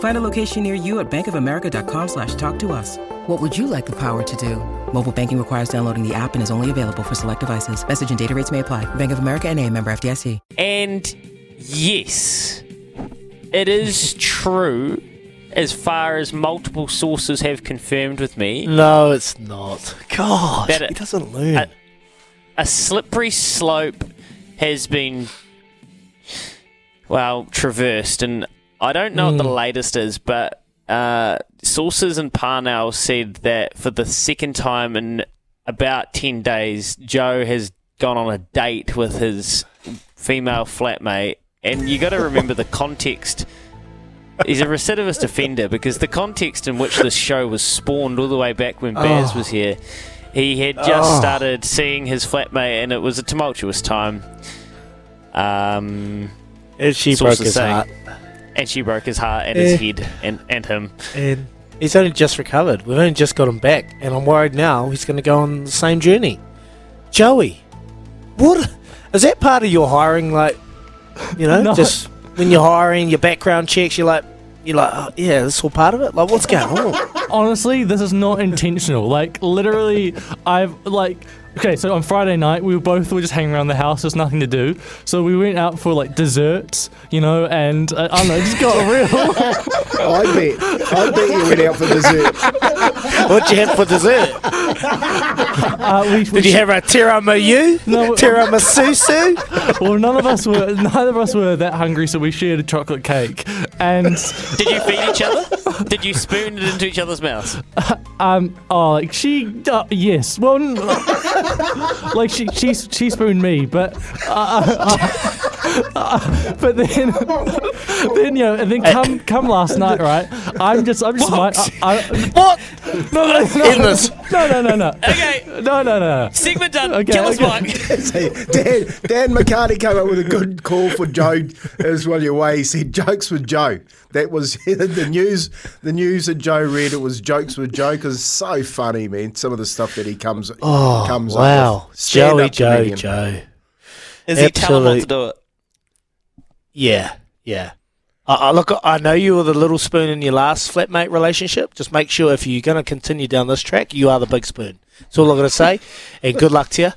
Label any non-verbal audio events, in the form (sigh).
Find a location near you at bankofamerica.com slash talk to us. What would you like the power to do? Mobile banking requires downloading the app and is only available for select devices. Message and data rates may apply. Bank of America and a member FDIC. And yes, it is true as far as multiple sources have confirmed with me. No, it's not. God, That he it- doesn't learn. a, a slippery slope has been well traversed and i don't know what the latest is but uh, sources in parnell said that for the second time in about 10 days joe has gone on a date with his female flatmate. And you got to remember the context. He's a recidivist offender because the context in which this show was spawned all the way back when Baz was here, he had just started seeing his flatmate, and it was a tumultuous time. Um, and she broke his saying- heart. And she broke his heart and his Eh. head, and, and him. And he's only just recovered. We've only just got him back. And I'm worried now he's going to go on the same journey. Joey, what? Is that part of your hiring? Like, you know, (laughs) No. just when you're hiring, your background checks, you're like, you're like, oh, yeah, this is all part of it? Like, what's going on? Honestly, this is not intentional. Like literally, I've like okay. So on Friday night, we were both were just hanging around the house. There's nothing to do, so we went out for like desserts, you know, and uh, I don't know, it just got real. (laughs) I bet. I bet you went out for dessert. (laughs) (laughs) What'd you have for dessert? (laughs) Uh, we, we Did you have a tiramisu? No. (laughs) Tiramisu? Well, none of us were. Neither of us were that hungry, so we shared a chocolate cake, and Did you feed each other? Did you spoon it into each other's mouths? um, oh, like she, uh, yes, well, n- like she, she, she spooned me, but, uh, uh, uh, but then, then you know, and then come, come last night, right? I'm just, I'm just, my, I, I, what? no, no, no, In no, no, no, no, Okay, no, no, no. segment done. Okay, Kill us, okay. Mike. (laughs) See, Dan, Dan McCartney came up with a good call for Joe as well. Your way, he said jokes with Joe. That was (laughs) the news. The news that Joe read. It was jokes with Joe because so funny, man. Some of the stuff that he comes Oh, comes wow. up with. Stand Joey, up Joe, comedian. Joe. Is he telling what to Absolute- do it? Yeah, yeah. I, I look, I know you were the little spoon in your last flatmate relationship. Just make sure if you're going to continue down this track, you are the big spoon. That's all I'm going to say. And good luck to you.